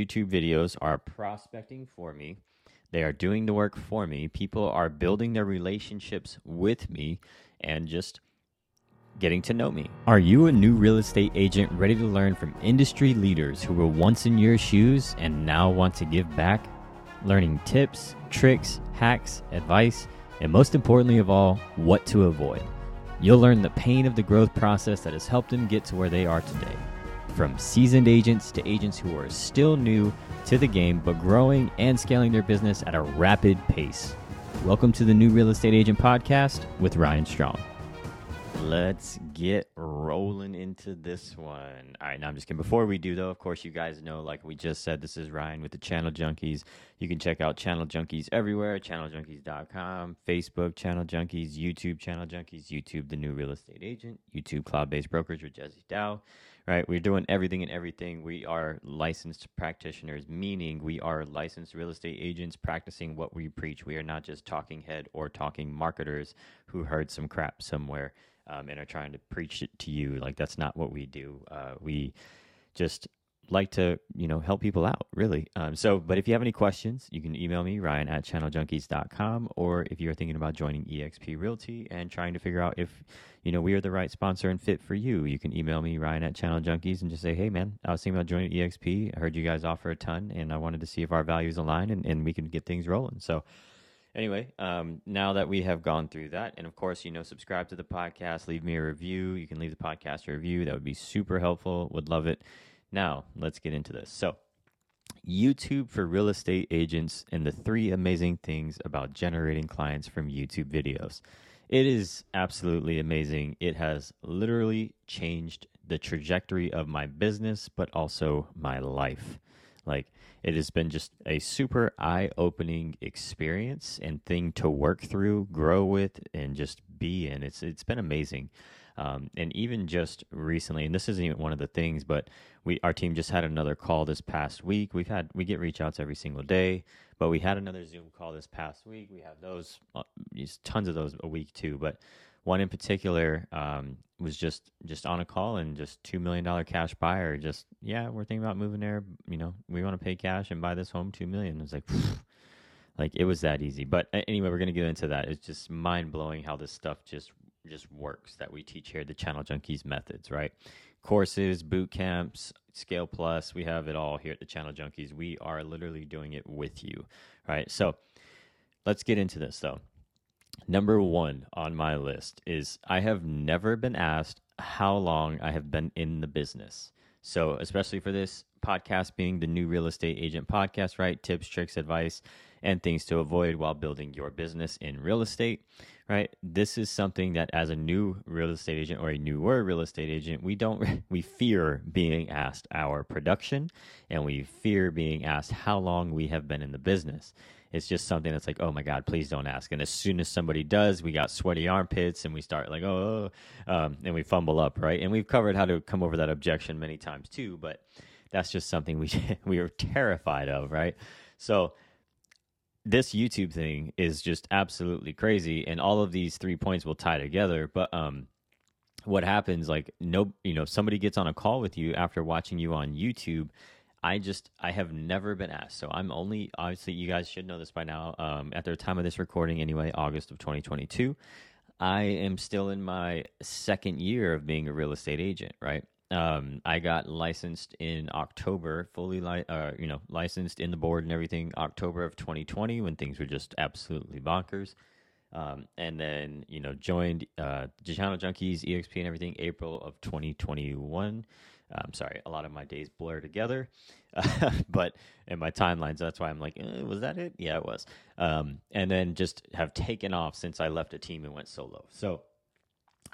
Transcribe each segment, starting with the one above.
YouTube videos are prospecting for me. They are doing the work for me. People are building their relationships with me and just getting to know me. Are you a new real estate agent ready to learn from industry leaders who were once in your shoes and now want to give back? Learning tips, tricks, hacks, advice, and most importantly of all, what to avoid. You'll learn the pain of the growth process that has helped them get to where they are today. From seasoned agents to agents who are still new to the game but growing and scaling their business at a rapid pace. Welcome to the New Real Estate Agent Podcast with Ryan Strong. Let's get rolling into this one. All right, now I'm just kidding. Before we do, though, of course, you guys know, like we just said, this is Ryan with the Channel Junkies. You can check out Channel Junkies everywhere channeljunkies.com, Facebook, Channel Junkies, YouTube, Channel Junkies, YouTube, The New Real Estate Agent, YouTube, Cloud Based Brokerage with Jesse Dow. Right, we're doing everything and everything. We are licensed practitioners, meaning we are licensed real estate agents practicing what we preach. We are not just talking head or talking marketers who heard some crap somewhere um, and are trying to preach it to you. Like that's not what we do. Uh, we just like to you know help people out really um, so but if you have any questions you can email me ryan at channeljunkies.com or if you're thinking about joining exp realty and trying to figure out if you know we are the right sponsor and fit for you you can email me ryan at channeljunkies and just say hey man i was thinking about joining exp i heard you guys offer a ton and i wanted to see if our values align and, and we can get things rolling so anyway, um, now that we have gone through that, and of course, you know, subscribe to the podcast, leave me a review. You can leave the podcast a review. That would be super helpful. Would love it. Now, let's get into this. So, YouTube for real estate agents and the three amazing things about generating clients from YouTube videos. It is absolutely amazing. It has literally changed the trajectory of my business, but also my life. Like, it has been just a super eye opening experience and thing to work through, grow with, and just be in. It's it's been amazing. Um, and even just recently, and this isn't even one of the things, but we our team just had another call this past week. We've had we get reach outs every single day, but we had another Zoom call this past week. We have those, uh, tons of those a week too. But one in particular um, was just just on a call and just two million dollar cash buyer. Just yeah, we're thinking about moving there. You know, we want to pay cash and buy this home two million. It's like. like it was that easy but anyway we're to get into that it's just mind blowing how this stuff just just works that we teach here the channel junkies methods right courses boot camps scale plus we have it all here at the channel junkies we are literally doing it with you right so let's get into this though Number one on my list is I have never been asked how long I have been in the business. So, especially for this podcast being the new real estate agent podcast, right? Tips, tricks, advice, and things to avoid while building your business in real estate, right? This is something that as a new real estate agent or a newer real estate agent, we don't, we fear being asked our production and we fear being asked how long we have been in the business. It's just something that's like, oh my God, please don't ask. And as soon as somebody does, we got sweaty armpits and we start like, oh, um, and we fumble up, right? And we've covered how to come over that objection many times too, but that's just something we we are terrified of, right? So this YouTube thing is just absolutely crazy, and all of these three points will tie together. But um, what happens, like no, you know, somebody gets on a call with you after watching you on YouTube I just I have never been asked. So I'm only obviously you guys should know this by now. Um, at the time of this recording, anyway, August of 2022, I am still in my second year of being a real estate agent. Right. Um, I got licensed in October, fully li- uh, you know licensed in the board and everything. October of 2020 when things were just absolutely bonkers. Um, and then you know joined uh, Channel Junkies, EXP, and everything April of 2021. I'm sorry, a lot of my days blur together, uh, but in my timelines, that's why I'm like, eh, was that it? Yeah, it was. Um, and then just have taken off since I left a team and went solo. So,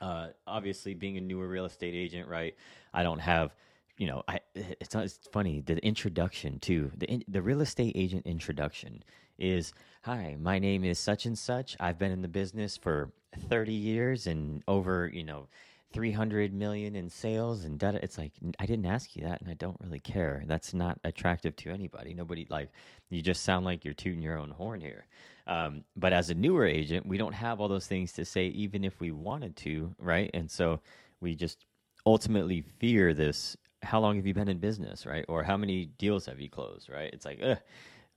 uh, obviously, being a newer real estate agent, right? I don't have, you know, I it's, it's funny the introduction to the the real estate agent introduction is, hi, my name is such and such. I've been in the business for 30 years and over, you know 300 million in sales and data it's like i didn't ask you that and i don't really care that's not attractive to anybody nobody like you just sound like you're tooting your own horn here um, but as a newer agent we don't have all those things to say even if we wanted to right and so we just ultimately fear this how long have you been in business, right? Or how many deals have you closed, right? It's like, Ugh,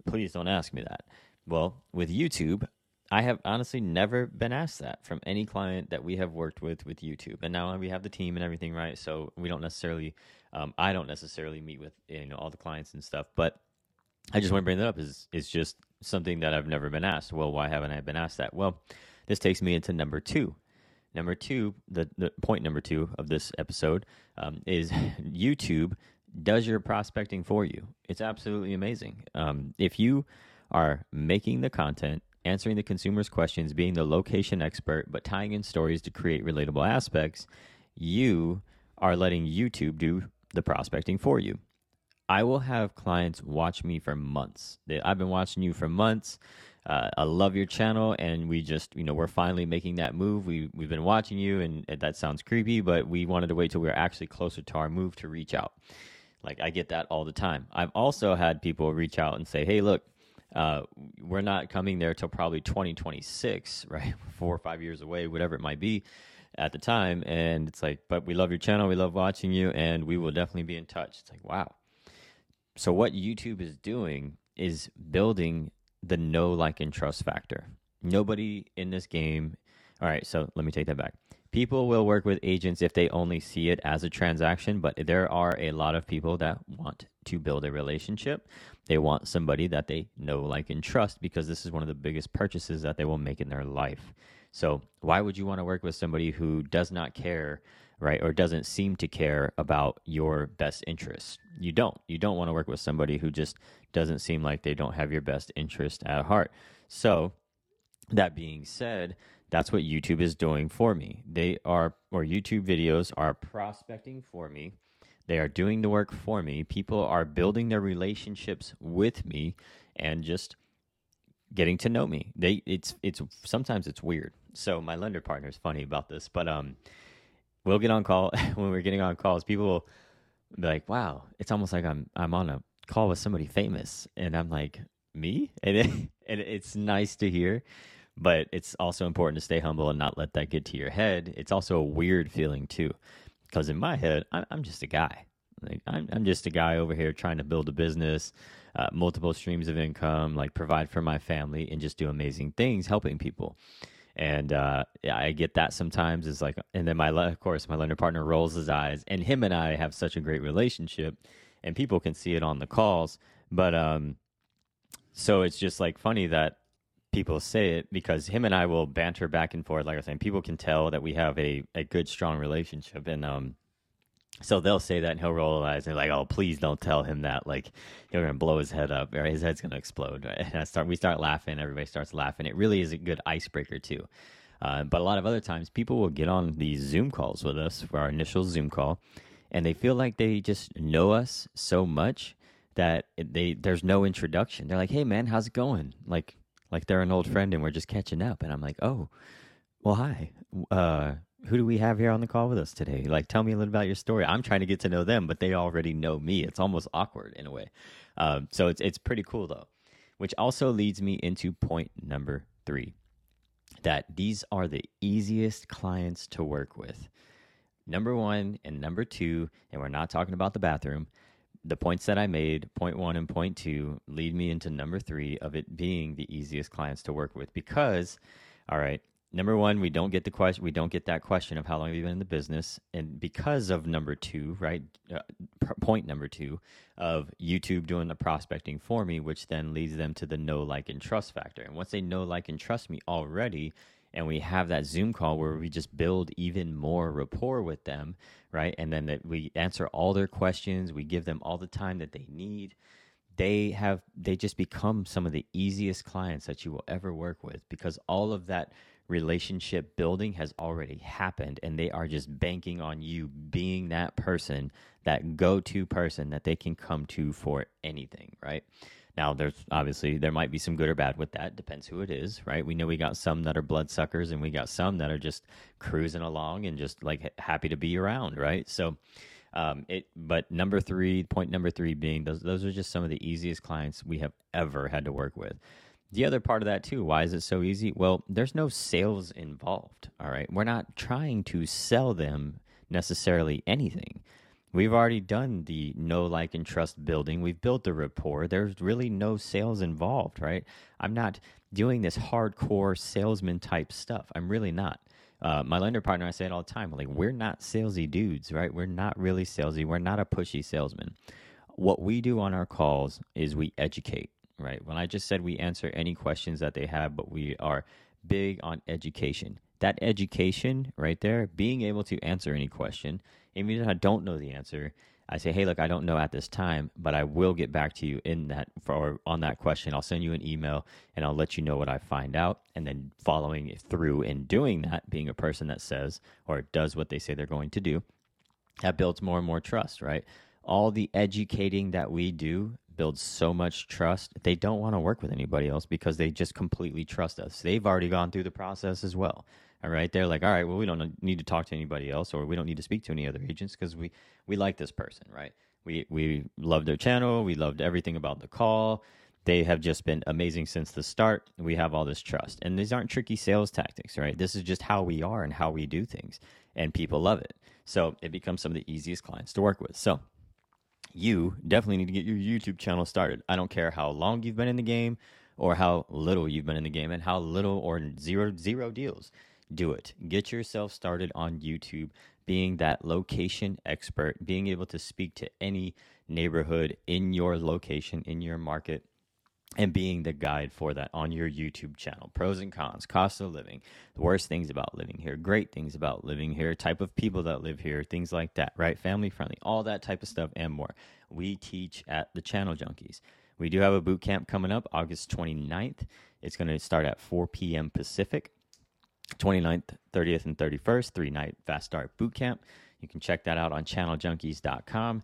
please don't ask me that. Well, with YouTube, I have honestly never been asked that from any client that we have worked with with YouTube. And now we have the team and everything, right? So we don't necessarily, um, I don't necessarily meet with you know all the clients and stuff. But I just want to bring that up is is just something that I've never been asked. Well, why haven't I been asked that? Well, this takes me into number two. Number two, the, the point number two of this episode um, is YouTube does your prospecting for you. It's absolutely amazing. Um, if you are making the content, answering the consumer's questions, being the location expert, but tying in stories to create relatable aspects, you are letting YouTube do the prospecting for you. I will have clients watch me for months. I've been watching you for months. Uh, I love your channel, and we just, you know, we're finally making that move. We we've been watching you, and, that sounds creepy, but we wanted to wait till we were actually closer to our move to reach out. Like I get that all the time. I've also had people reach out and say, "Hey, look, uh, we're not coming there till probably 2026, right? Four or five years away, whatever it might be." at the time and it's like but we love your channel we love watching you and we will definitely be in touch it's like wow so what youtube is doing is building the know like and trust factor. Nobody in this game all right so let me take that back. People will work with agents if they only see it as a transaction but there are a lot of people that want to build a relationship they want somebody that they know like and trust because this is one of the biggest purchases that they will make in their life so why would you want to work with somebody who does not care, right, or doesn't seem to care about your best interest? You don't. You don't want to work with somebody who just doesn't seem like they don't have your best interest at heart. So that being said, that's what YouTube is doing for me. They are, or YouTube videos are prospecting for me. They are doing the work for me. People are building their relationships with me and just getting to know me. They it's it's sometimes it's weird. So my lender partner is funny about this, but um, we'll get on call when we're getting on calls. People will be like, "Wow, it's almost like I'm I'm on a call with somebody famous," and I'm like, "Me?" And, it, and it's nice to hear, but it's also important to stay humble and not let that get to your head. It's also a weird feeling too, because in my head, I'm just a guy. Like I'm I'm just a guy over here trying to build a business uh, multiple streams of income, like provide for my family, and just do amazing things helping people. And uh, yeah, I get that sometimes. Is like, and then my of course my lender partner rolls his eyes, and him and I have such a great relationship, and people can see it on the calls. But um, so it's just like funny that people say it because him and I will banter back and forth. Like I was saying, people can tell that we have a, a good, strong relationship. And um, so they'll say that and he'll roll his eyes and like, oh, please don't tell him that. Like you're gonna blow his head up, right? His head's gonna explode. Right? And I start, we start laughing. Everybody starts laughing. It really is a good icebreaker too. Uh, but a lot of other times, people will get on these Zoom calls with us for our initial Zoom call, and they feel like they just know us so much that they there's no introduction. They're like, "Hey, man, how's it going?" Like, like they're an old friend, and we're just catching up. And I'm like, "Oh, well, hi. Uh, who do we have here on the call with us today? Like, tell me a little about your story. I'm trying to get to know them, but they already know me. It's almost awkward in a way. Um, so it's it's pretty cool though, which also leads me into point number three, that these are the easiest clients to work with. Number one and number two, and we're not talking about the bathroom. The points that I made, point one and point two, lead me into number three of it being the easiest clients to work with because, all right, number one, we don't get the question. We don't get that question of how long have you been in the business, and because of number two, right? Uh, point number two of YouTube doing the prospecting for me, which then leads them to the know, like, and trust factor. And once they know, like, and trust me already, and we have that Zoom call where we just build even more rapport with them, right? And then that we answer all their questions, we give them all the time that they need they have they just become some of the easiest clients that you will ever work with because all of that relationship building has already happened and they are just banking on you being that person that go-to person that they can come to for anything right now there's obviously there might be some good or bad with that. Depends who it is right? We know we got some that are bloodsuckers and we got some that are just cruising along and just like happy to be around right? So um, it, but number three, point number three being those, those are just some of the easiest clients we have ever had to work with. The other part of that too why is it so easy? Well there's no sales involved all right? We're not trying to sell them necessarily anything We've already done the know, like, and trust building. We've built the rapport. There's really no sales involved, right? I'm not doing this hardcore salesman type stuff. I'm really not. Uh, my lender partner, I say it all the time. Like, we're not salesy dudes, right? We're not really salesy. We're not a pushy salesman. What we do on our calls is we educate, right? When I just said we answer any questions that they have, but we are big on education. That education right there, being able to answer any question, even if I don't know the answer, I say, hey, look, I don't know at this time, but I will get back to you in that for on that question. I'll send you an email and I'll let you know what I find out. And then following through and doing that, being a person that says or does what they say they're going to do, that builds more and more trust, right? All the educating that we do builds so much trust. They don't want to work with anybody else because they just completely trust us. They've already gone through the process as well. All right, they're like, all right, well, we don't need to talk to anybody else, or we don't need to speak to any other agents because we we like this person, right? We we love their channel, we loved everything about the call. They have just been amazing since the start. We have all this trust, and these aren't tricky sales tactics, right? This is just how we are and how we do things, and people love it. So it becomes some of the easiest clients to work with. So you definitely need to get your YouTube channel started. I don't care how long you've been in the game or how little you've been in the game and how little or zero zero deals do it. Get yourself started on YouTube, being that location expert, being able to speak to any neighborhood in your location, in your market, and being the guide for that on your YouTube channel. Pros and cons, cost of living, the worst things about living here, great things about living here, type of people that live here, things like that, right? Family friendly, all that type of stuff and more. We teach at the Channel Junkies. We do have a boot camp coming up August 29th. It's going to start at 4 p.m. Pacific. 29th, 30th, and 31st, three night fast start boot camp. You can check that out on channeljunkies.com.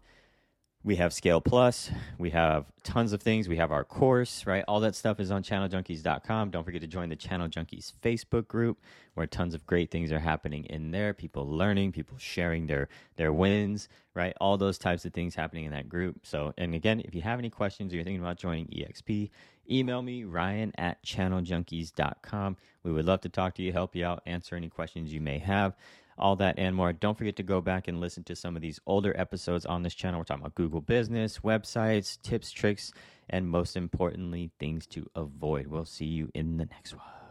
We have Scale Plus. We have tons of things. We have our course, right? All that stuff is on channeljunkies.com. Don't forget to join the Channel Junkies Facebook group where tons of great things are happening in there. People learning, people sharing their their wins, right? All those types of things happening in that group. So, and again, if you have any questions or you're thinking about joining EXP, email me, ryan at channeljunkies.com. We would love to talk to you, help you out, answer any questions you may have all that and more. Don't forget to go back and listen to some of these older episodes on this channel. We're talking about Google Business, websites, tips, tricks, and most importantly, things to avoid. We'll see you in the next one.